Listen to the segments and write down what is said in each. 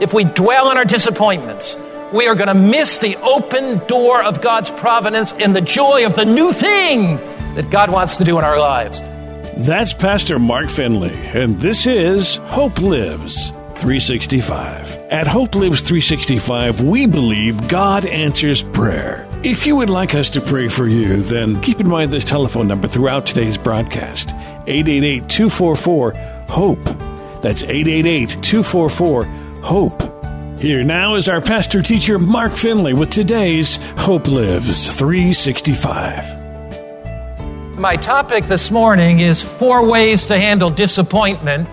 If we dwell on our disappointments, we are going to miss the open door of God's providence and the joy of the new thing that God wants to do in our lives. That's Pastor Mark Finley, and this is Hope Lives 365. At Hope Lives 365, we believe God answers prayer. If you would like us to pray for you, then keep in mind this telephone number throughout today's broadcast 888 244 HOPE. That's 888 244 HOPE. Here now is our pastor teacher, Mark Finley, with today's Hope Lives 365. My topic this morning is four ways to handle disappointment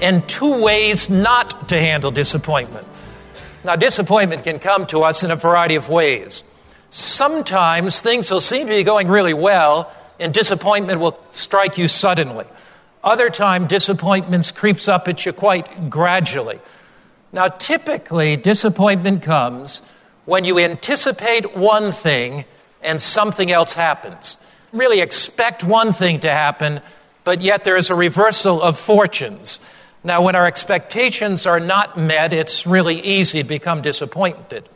and two ways not to handle disappointment. Now, disappointment can come to us in a variety of ways. Sometimes things will seem to be going really well, and disappointment will strike you suddenly. Other time, disappointment creeps up at you quite gradually. Now, typically, disappointment comes when you anticipate one thing and something else happens. Really expect one thing to happen, but yet there is a reversal of fortunes. Now, when our expectations are not met, it's really easy to become disappointed.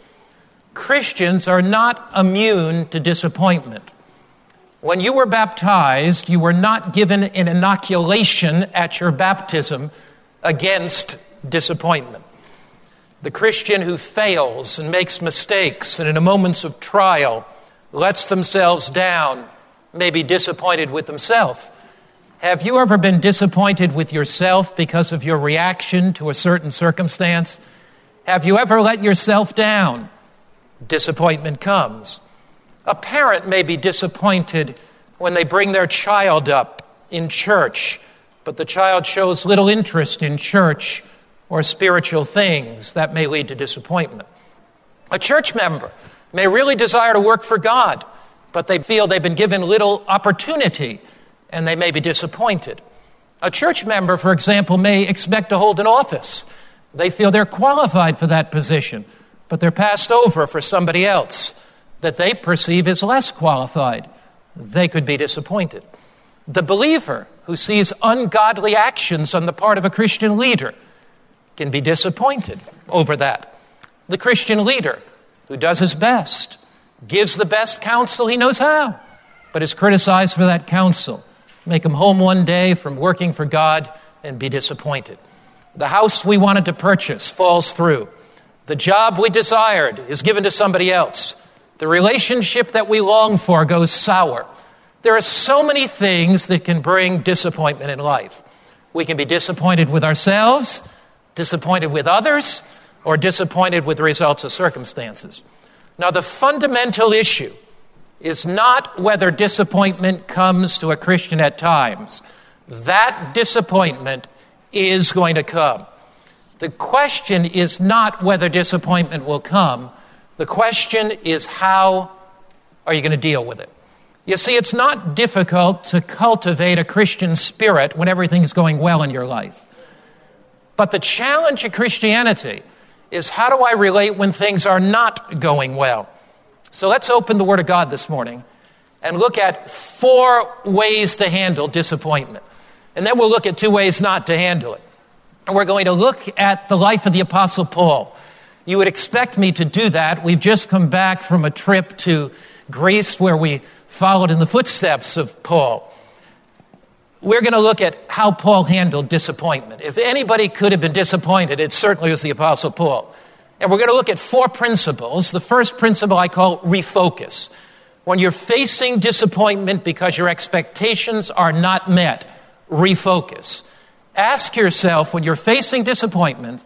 Christians are not immune to disappointment. When you were baptized, you were not given an inoculation at your baptism against disappointment. The Christian who fails and makes mistakes and in moments of trial lets themselves down may be disappointed with themselves. Have you ever been disappointed with yourself because of your reaction to a certain circumstance? Have you ever let yourself down? Disappointment comes. A parent may be disappointed when they bring their child up in church, but the child shows little interest in church or spiritual things. That may lead to disappointment. A church member may really desire to work for God, but they feel they've been given little opportunity and they may be disappointed. A church member, for example, may expect to hold an office. They feel they're qualified for that position, but they're passed over for somebody else that they perceive as less qualified. They could be disappointed. The believer who sees ungodly actions on the part of a Christian leader can be disappointed over that. The Christian leader who does his best, gives the best counsel he knows how, but is criticized for that counsel make him home one day from working for God and be disappointed. The house we wanted to purchase falls through. The job we desired is given to somebody else. The relationship that we long for goes sour. There are so many things that can bring disappointment in life. We can be disappointed with ourselves, disappointed with others, or disappointed with the results of circumstances. Now, the fundamental issue is not whether disappointment comes to a Christian at times. That disappointment is going to come. The question is not whether disappointment will come. The question is how are you going to deal with it? You see, it's not difficult to cultivate a Christian spirit when everything's going well in your life. But the challenge of Christianity is how do I relate when things are not going well? So let's open the Word of God this morning and look at four ways to handle disappointment. And then we'll look at two ways not to handle it. And we're going to look at the life of the Apostle Paul. You would expect me to do that. We've just come back from a trip to Greece where we followed in the footsteps of Paul. We're going to look at how Paul handled disappointment. If anybody could have been disappointed, it certainly was the Apostle Paul. And we're going to look at four principles. The first principle I call refocus. When you're facing disappointment because your expectations are not met, refocus. Ask yourself when you're facing disappointment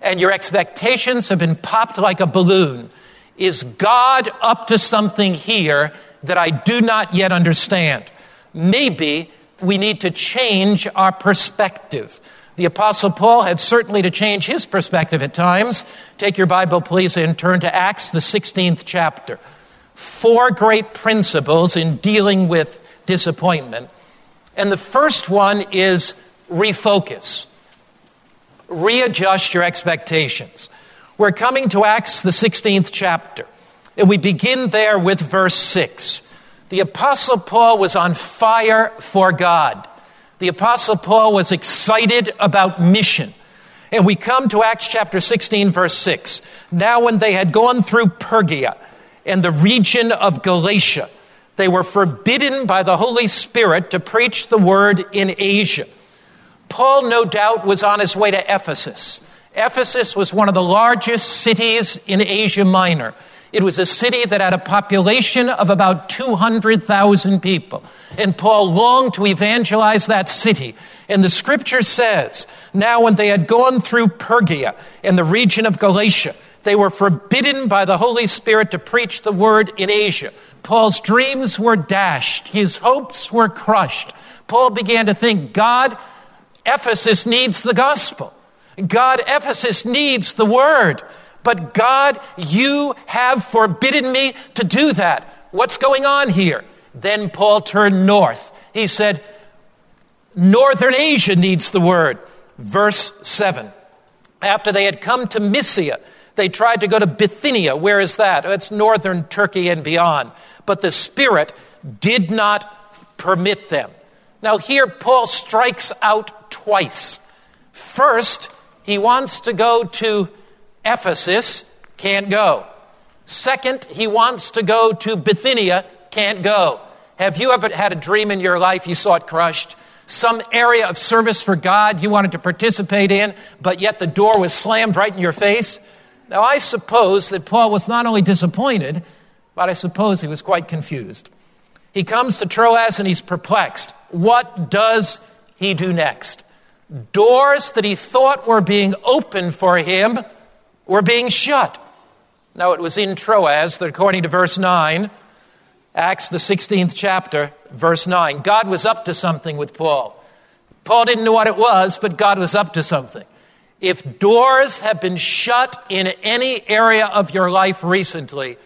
and your expectations have been popped like a balloon, is God up to something here that I do not yet understand? Maybe we need to change our perspective. The Apostle Paul had certainly to change his perspective at times. Take your Bible, please, and turn to Acts, the 16th chapter. Four great principles in dealing with disappointment. And the first one is refocus, readjust your expectations. We're coming to Acts, the 16th chapter, and we begin there with verse 6. The Apostle Paul was on fire for God the Apostle Paul was excited about mission. And we come to Acts chapter 16, verse 6. Now, when they had gone through Phrygia and the region of Galatia, they were forbidden by the Holy Spirit to preach the word in Asia. Paul, no doubt, was on his way to Ephesus. Ephesus was one of the largest cities in Asia Minor. It was a city that had a population of about 200,000 people. And Paul longed to evangelize that city. And the scripture says, now when they had gone through Phrygia in the region of Galatia, they were forbidden by the Holy Spirit to preach the word in Asia. Paul's dreams were dashed. His hopes were crushed. Paul began to think, God, Ephesus needs the gospel. God, Ephesus needs the word. But God, you have forbidden me to do that. What's going on here? Then Paul turned north. He said, Northern Asia needs the word. Verse 7. After they had come to Mysia, they tried to go to Bithynia. Where is that? It's northern Turkey and beyond. But the Spirit did not permit them. Now, here Paul strikes out twice. First, he wants to go to Ephesus, can't go. Second, he wants to go to Bithynia, can't go. Have you ever had a dream in your life you saw it crushed? Some area of service for God you wanted to participate in, but yet the door was slammed right in your face? Now, I suppose that Paul was not only disappointed, but I suppose he was quite confused. He comes to Troas and he's perplexed. What does he do next? Doors that he thought were being opened for him were being shut. Now, it was in Troas that, according to verse 9, Acts, the 16th chapter, verse 9, God was up to something with Paul. Paul didn't know what it was, but God was up to something. If doors have been shut in any area of your life recently,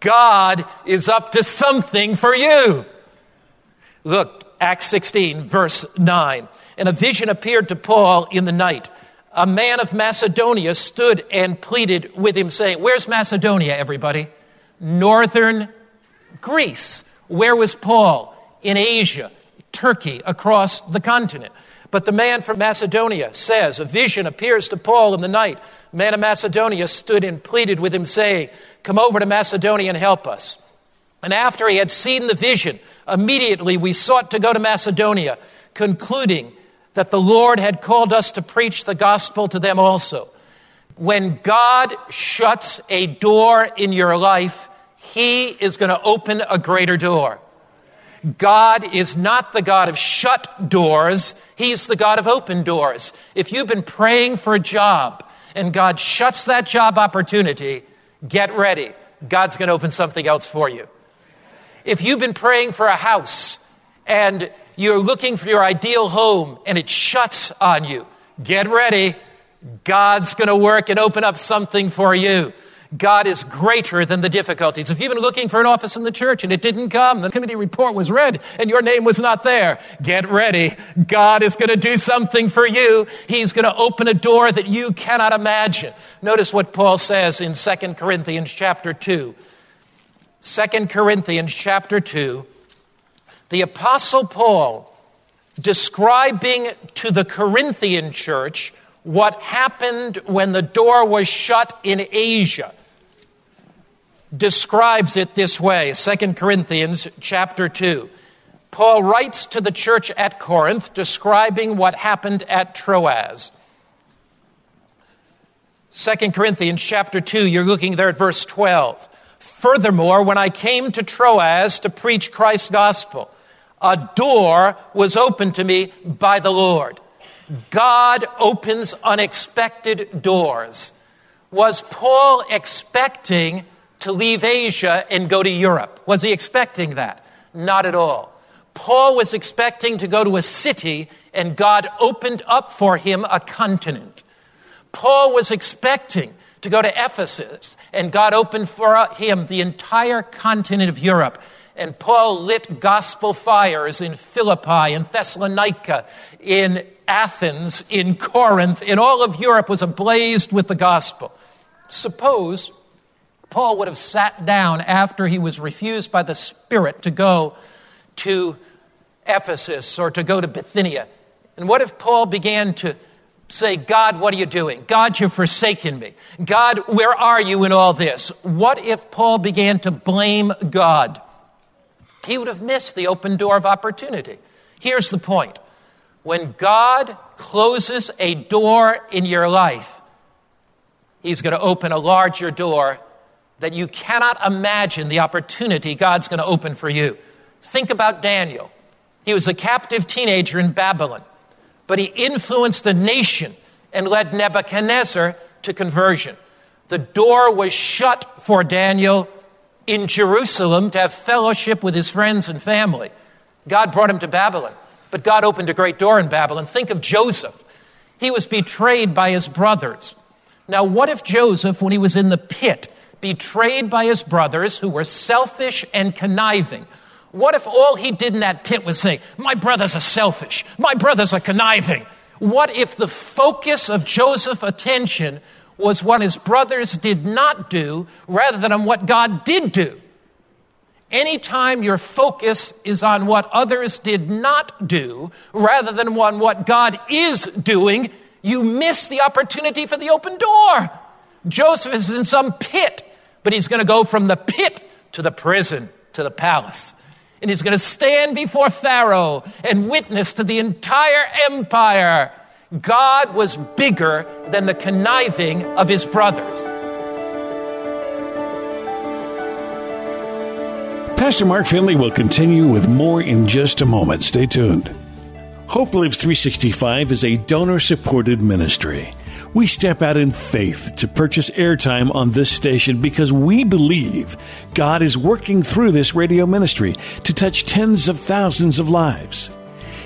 God is up to something for you. Look, Acts 16, verse 9. And a vision appeared to Paul in the night a man of Macedonia stood and pleaded with him, saying, Where's Macedonia, everybody? Northern Greece. Where was Paul? In Asia, Turkey, across the continent. But the man from Macedonia says, A vision appears to Paul in the night. Man of Macedonia stood and pleaded with him, saying, Come over to Macedonia and help us. And after he had seen the vision, immediately we sought to go to Macedonia, concluding that the Lord had called us to preach the gospel to them also. When God shuts a door in your life, He is going to open a greater door. God is not the God of shut doors, He's the God of open doors. If you've been praying for a job and God shuts that job opportunity, get ready. God's going to open something else for you. If you've been praying for a house and you're looking for your ideal home and it shuts on you. Get ready. God's going to work and open up something for you. God is greater than the difficulties. If you've been looking for an office in the church and it didn't come, the committee report was read and your name was not there, get ready. God is going to do something for you. He's going to open a door that you cannot imagine. Notice what Paul says in 2 Corinthians chapter 2. 2 Corinthians chapter 2 the Apostle Paul describing to the Corinthian church what happened when the door was shut in Asia. Describes it this way 2 Corinthians chapter 2 Paul writes to the church at Corinth describing what happened at Troas. 2 Corinthians chapter 2 you're looking there at verse 12 Furthermore when I came to Troas to preach Christ's gospel a door was opened to me by the Lord. God opens unexpected doors. Was Paul expecting to leave Asia and go to Europe? Was he expecting that? Not at all. Paul was expecting to go to a city, and God opened up for him a continent. Paul was expecting to go to Ephesus, and God opened for him the entire continent of Europe. And Paul lit gospel fires in Philippi, in Thessalonica, in Athens, in Corinth, in all of Europe was ablaze with the gospel. Suppose Paul would have sat down after he was refused by the Spirit to go to Ephesus or to go to Bithynia. And what if Paul began to say, God, what are you doing? God, you've forsaken me. God, where are you in all this? What if Paul began to blame God? He would have missed the open door of opportunity. Here's the point when God closes a door in your life, He's going to open a larger door that you cannot imagine the opportunity God's going to open for you. Think about Daniel. He was a captive teenager in Babylon, but he influenced a nation and led Nebuchadnezzar to conversion. The door was shut for Daniel in Jerusalem to have fellowship with his friends and family. God brought him to Babylon, but God opened a great door in Babylon. Think of Joseph. He was betrayed by his brothers. Now, what if Joseph, when he was in the pit, betrayed by his brothers who were selfish and conniving, what if all he did in that pit was say, My brothers are selfish, my brothers are conniving? What if the focus of Joseph's attention was what his brothers did not do rather than on what God did do? Anytime your focus is on what others did not do rather than on what God is doing, you miss the opportunity for the open door. Joseph is in some pit, but he's going to go from the pit to the prison to the palace and he's going to stand before Pharaoh and witness to the entire empire. God was bigger than the conniving of his brothers. Pastor Mark Finley will continue with more in just a moment. Stay tuned. Hope Lives 365 is a donor supported ministry we step out in faith to purchase airtime on this station because we believe God is working through this radio ministry to touch tens of thousands of lives.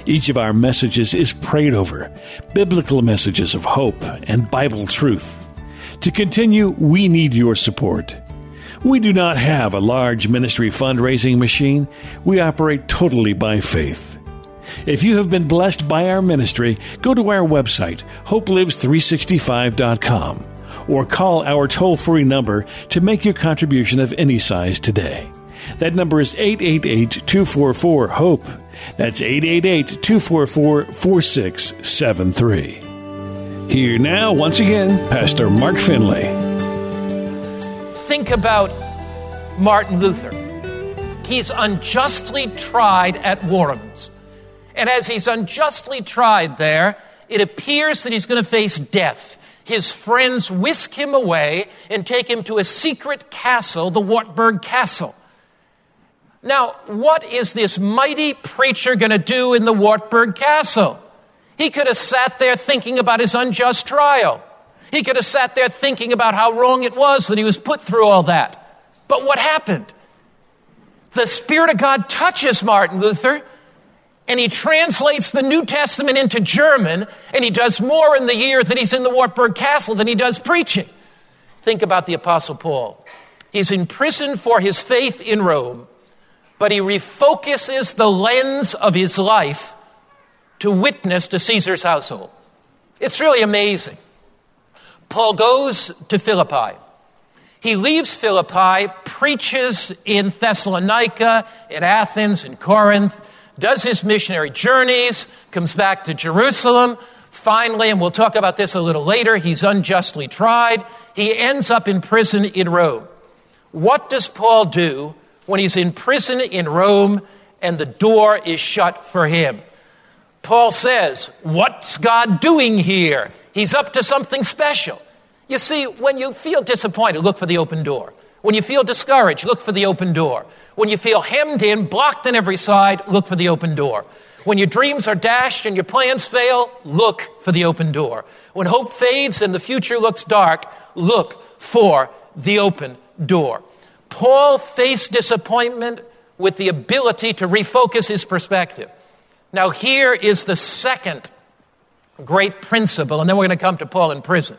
Each of our messages is prayed over, biblical messages of hope and Bible truth. To continue, we need your support. We do not have a large ministry fundraising machine. We operate totally by faith. If you have been blessed by our ministry, go to our website, hopelives365.com, or call our toll free number to make your contribution of any size today. That number is 888 244 HOPE. That's 888 244 4673. Here now, once again, Pastor Mark Finley. Think about Martin Luther. He's unjustly tried at Worms. And as he's unjustly tried there, it appears that he's going to face death. His friends whisk him away and take him to a secret castle, the Wartburg Castle. Now, what is this mighty preacher going to do in the Wartburg Castle? He could have sat there thinking about his unjust trial. He could have sat there thinking about how wrong it was that he was put through all that. But what happened? The Spirit of God touches Martin Luther and he translates the New Testament into German, and he does more in the year that he's in the Wartburg Castle than he does preaching. Think about the Apostle Paul. He's in prison for his faith in Rome, but he refocuses the lens of his life to witness to Caesar's household. It's really amazing. Paul goes to Philippi. He leaves Philippi, preaches in Thessalonica, in Athens, in Corinth, does his missionary journeys, comes back to Jerusalem. Finally, and we'll talk about this a little later, he's unjustly tried. He ends up in prison in Rome. What does Paul do when he's in prison in Rome and the door is shut for him? Paul says, What's God doing here? He's up to something special. You see, when you feel disappointed, look for the open door. When you feel discouraged, look for the open door. When you feel hemmed in, blocked on every side, look for the open door. When your dreams are dashed and your plans fail, look for the open door. When hope fades and the future looks dark, look for the open door. Paul faced disappointment with the ability to refocus his perspective. Now, here is the second great principle, and then we're going to come to Paul in prison.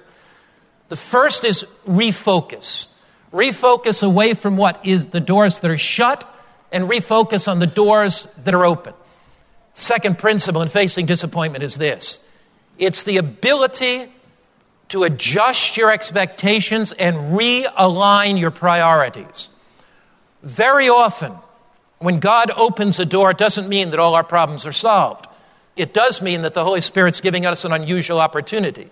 The first is refocus. Refocus away from what is the doors that are shut and refocus on the doors that are open. Second principle in facing disappointment is this it's the ability to adjust your expectations and realign your priorities. Very often, when God opens a door, it doesn't mean that all our problems are solved. It does mean that the Holy Spirit's giving us an unusual opportunity.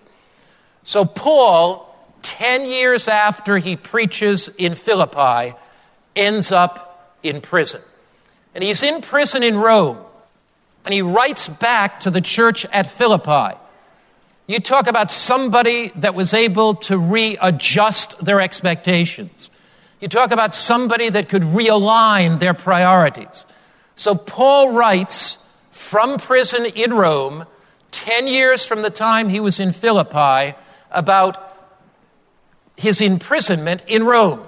So, Paul, 10 years after he preaches in Philippi, ends up in prison. And he's in prison in Rome. And he writes back to the church at Philippi. You talk about somebody that was able to readjust their expectations. You talk about somebody that could realign their priorities. So Paul writes from prison in Rome, 10 years from the time he was in Philippi, about his imprisonment in Rome.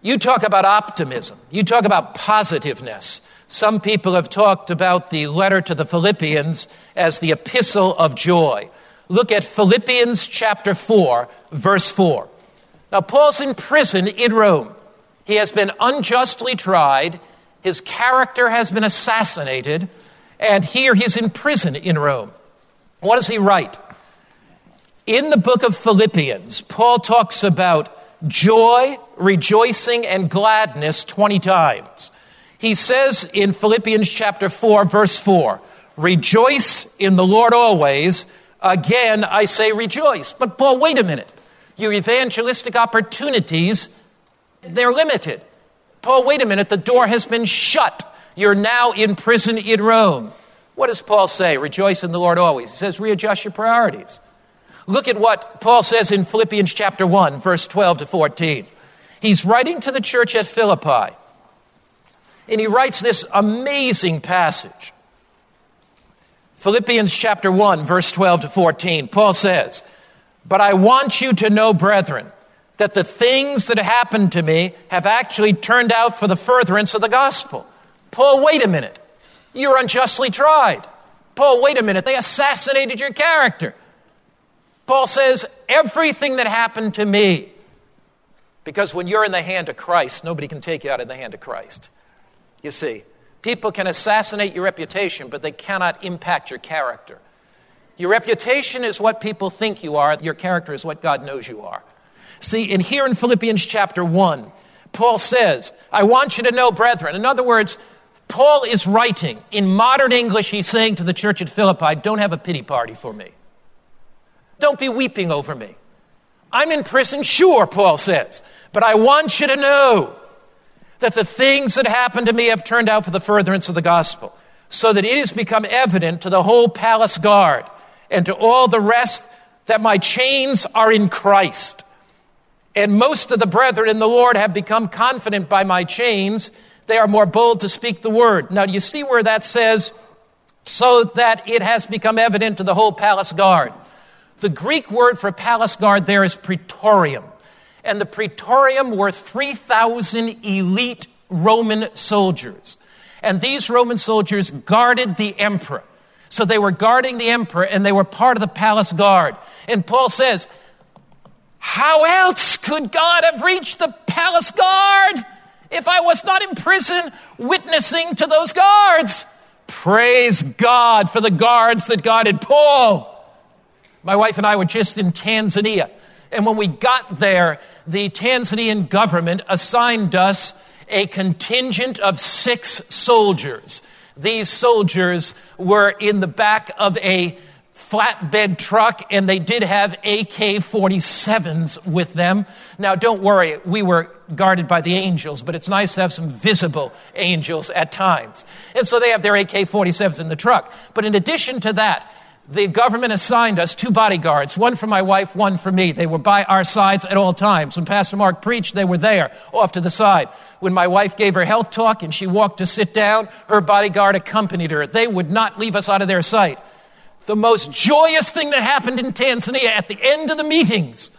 You talk about optimism. You talk about positiveness. Some people have talked about the letter to the Philippians as the epistle of joy. Look at Philippians chapter 4, verse 4. Now, Paul's in prison in Rome. He has been unjustly tried, his character has been assassinated, and here he's in prison in Rome. What does he write? In the book of Philippians, Paul talks about joy, rejoicing, and gladness 20 times. He says in Philippians chapter 4, verse 4, Rejoice in the Lord always. Again, I say rejoice. But Paul, wait a minute your evangelistic opportunities, they're limited. Paul, wait a minute, the door has been shut. You're now in prison in Rome. What does Paul say? Rejoice in the Lord always. He says, readjust your priorities. Look at what Paul says in Philippians chapter 1, verse 12 to 14. He's writing to the church at Philippi, and he writes this amazing passage. Philippians chapter 1, verse 12 to 14. Paul says, but I want you to know, brethren, that the things that happened to me have actually turned out for the furtherance of the gospel. Paul, wait a minute. You're unjustly tried. Paul, wait a minute. They assassinated your character. Paul says, everything that happened to me, because when you're in the hand of Christ, nobody can take you out of the hand of Christ. You see, people can assassinate your reputation, but they cannot impact your character. Your reputation is what people think you are, your character is what God knows you are. See, and here in Philippians chapter 1, Paul says, I want you to know, brethren. In other words, Paul is writing. In modern English, he's saying to the church at Philippi, don't have a pity party for me. Don't be weeping over me. I'm in prison, sure, Paul says, but I want you to know that the things that happened to me have turned out for the furtherance of the gospel, so that it has become evident to the whole palace guard and to all the rest that my chains are in Christ. And most of the brethren in the Lord have become confident by my chains. They are more bold to speak the word. Now, do you see where that says, so that it has become evident to the whole palace guard. The Greek word for palace guard there is praetorium. And the praetorium were 3,000 elite Roman soldiers. And these Roman soldiers guarded the emperor. So they were guarding the emperor and they were part of the palace guard. And Paul says, How else could God have reached the palace guard if I was not in prison witnessing to those guards? Praise God for the guards that guarded Paul. My wife and I were just in Tanzania. And when we got there, the Tanzanian government assigned us a contingent of six soldiers. These soldiers were in the back of a flatbed truck and they did have AK 47s with them. Now, don't worry, we were guarded by the angels, but it's nice to have some visible angels at times. And so they have their AK 47s in the truck. But in addition to that, the government assigned us two bodyguards, one for my wife, one for me. They were by our sides at all times. When Pastor Mark preached, they were there, off to the side. When my wife gave her health talk and she walked to sit down, her bodyguard accompanied her. They would not leave us out of their sight. The most joyous thing that happened in Tanzania at the end of the meetings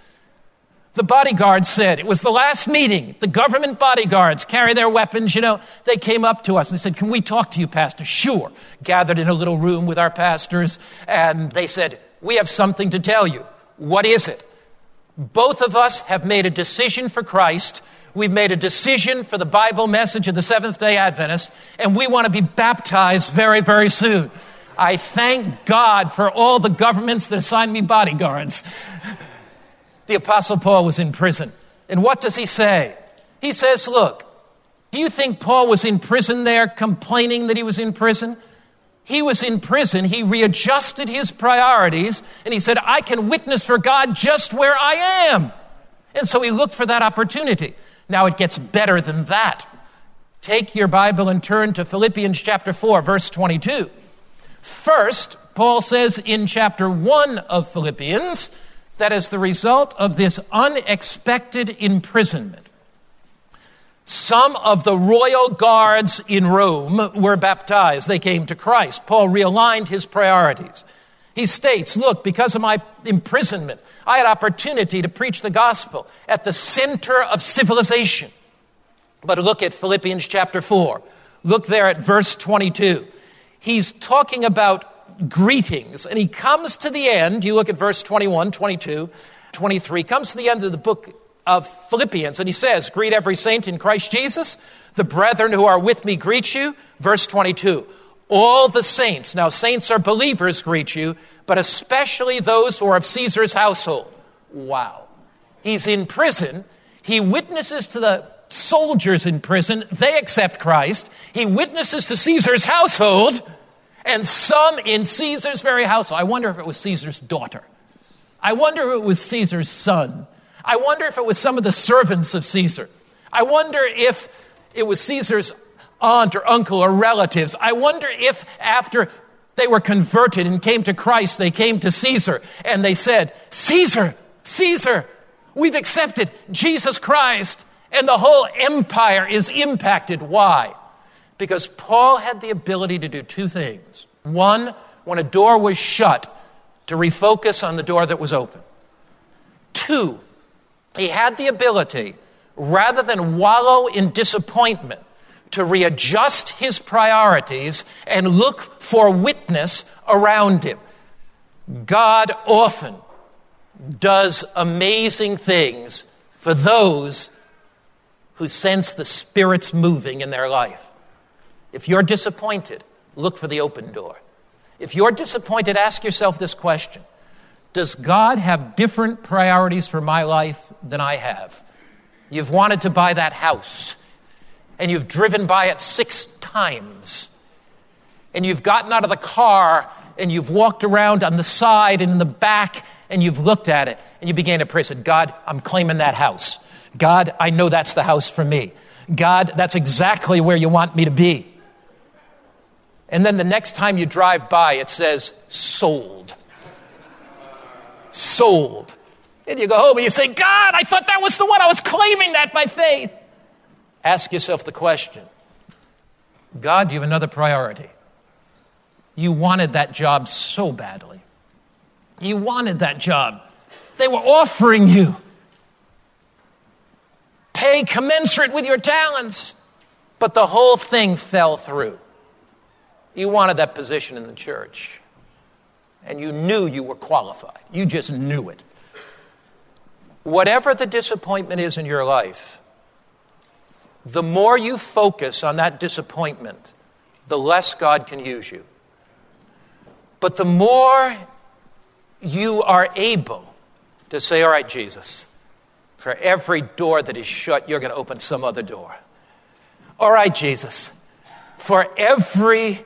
The bodyguards said, it was the last meeting. The government bodyguards carry their weapons, you know. They came up to us and said, Can we talk to you, Pastor? Sure. Gathered in a little room with our pastors, and they said, We have something to tell you. What is it? Both of us have made a decision for Christ. We've made a decision for the Bible message of the Seventh day Adventists, and we want to be baptized very, very soon. I thank God for all the governments that assigned me bodyguards. The Apostle Paul was in prison. And what does he say? He says, Look, do you think Paul was in prison there complaining that he was in prison? He was in prison. He readjusted his priorities and he said, I can witness for God just where I am. And so he looked for that opportunity. Now it gets better than that. Take your Bible and turn to Philippians chapter 4, verse 22. First, Paul says in chapter 1 of Philippians that as the result of this unexpected imprisonment, some of the royal guards in Rome were baptized. They came to Christ. Paul realigned his priorities. He states, Look, because of my imprisonment, I had opportunity to preach the gospel at the center of civilization. But look at Philippians chapter 4. Look there at verse 22 he's talking about greetings, and he comes to the end. You look at verse 21, 22, 23, comes to the end of the book of Philippians, and he says, Greet every saint in Christ Jesus. The brethren who are with me greet you. Verse 22. All the saints, now saints are believers, greet you, but especially those who are of Caesar's household. Wow. He's in prison. He witnesses to the soldiers in prison. They accept Christ. He witnesses to Caesar's household and some in Caesar's very household. I wonder if it was Caesar's daughter. I wonder if it was Caesar's son. I wonder if it was some of the servants of Caesar. I wonder if it was Caesar's aunt or uncle or relatives. I wonder if after they were converted and came to Christ, they came to Caesar and they said, Caesar, Caesar, we've accepted Jesus Christ. And the whole empire is impacted. Why? Because Paul had the ability to do two things. One, when a door was shut, to refocus on the door that was open. Two, he had the ability, rather than wallow in disappointment, to readjust his priorities and look for witness around him. God often does amazing things for those who sense the Spirit's moving in their life. If you're disappointed, look for the open door. If you're disappointed, ask yourself this question Does God have different priorities for my life than I have? You've wanted to buy that house, and you've driven by it six times, and you've gotten out of the car, and you've walked around on the side and in the back, and you've looked at it, and you began to pray, said, God, I'm claiming that house. God, I know that's the house for me. God, that's exactly where you want me to be. And then the next time you drive by, it says, sold. Sold. And you go home and you say, God, I thought that was the one. I was claiming that by faith. Ask yourself the question God, you have another priority. You wanted that job so badly. You wanted that job. They were offering you pay commensurate with your talents. But the whole thing fell through. You wanted that position in the church, and you knew you were qualified. You just knew it. Whatever the disappointment is in your life, the more you focus on that disappointment, the less God can use you. But the more you are able to say, All right, Jesus, for every door that is shut, you're going to open some other door. All right, Jesus, for every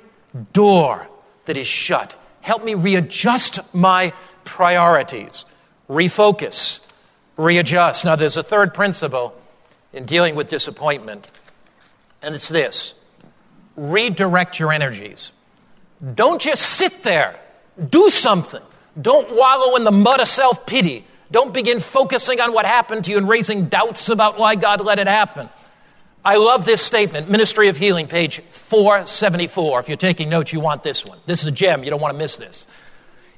door that is shut. Help me readjust my priorities, refocus, readjust. Now, there's a third principle in dealing with disappointment, and it's this redirect your energies. Don't just sit there, do something. Don't wallow in the mud of self pity. Don't begin focusing on what happened to you and raising doubts about why God let it happen. I love this statement, Ministry of Healing, page 474. If you're taking notes, you want this one. This is a gem. You don't want to miss this.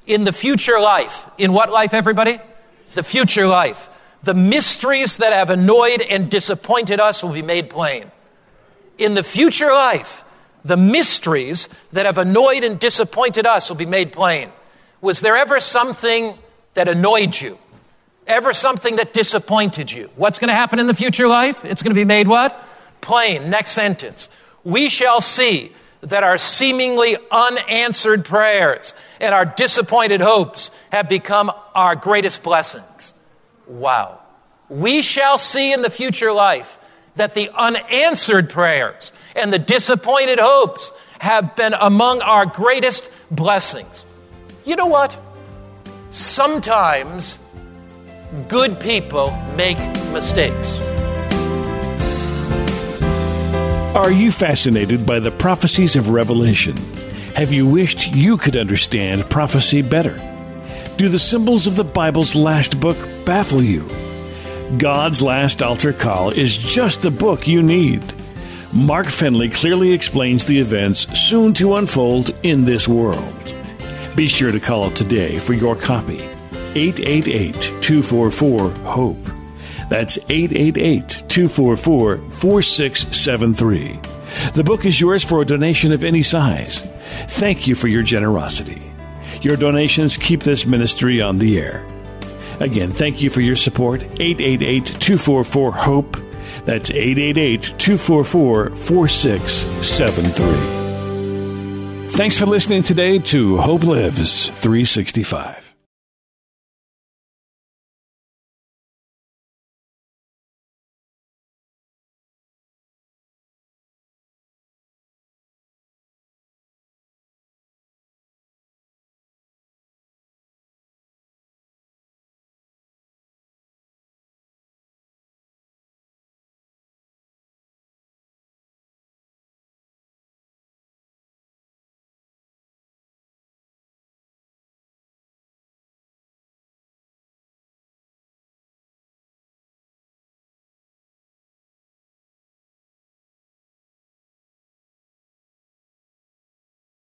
In the future life, in what life, everybody? The future life. the mysteries that have annoyed and disappointed us will be made plain. In the future life, the mysteries that have annoyed and disappointed us will be made plain. Was there ever something that annoyed you? Ever something that disappointed you? What's going to happen in the future life? It's going to be made what? Plain. Next sentence. We shall see that our seemingly unanswered prayers and our disappointed hopes have become our greatest blessings. Wow. We shall see in the future life that the unanswered prayers and the disappointed hopes have been among our greatest blessings. You know what? Sometimes good people make mistakes. Are you fascinated by the prophecies of Revelation? Have you wished you could understand prophecy better? Do the symbols of the Bible's last book baffle you? God's Last Altar Call is just the book you need. Mark Finley clearly explains the events soon to unfold in this world. Be sure to call today for your copy. 888 244 HOPE. That's 888 244 4673. The book is yours for a donation of any size. Thank you for your generosity. Your donations keep this ministry on the air. Again, thank you for your support. 888 244 HOPE. That's 888 244 4673. Thanks for listening today to Hope Lives 365.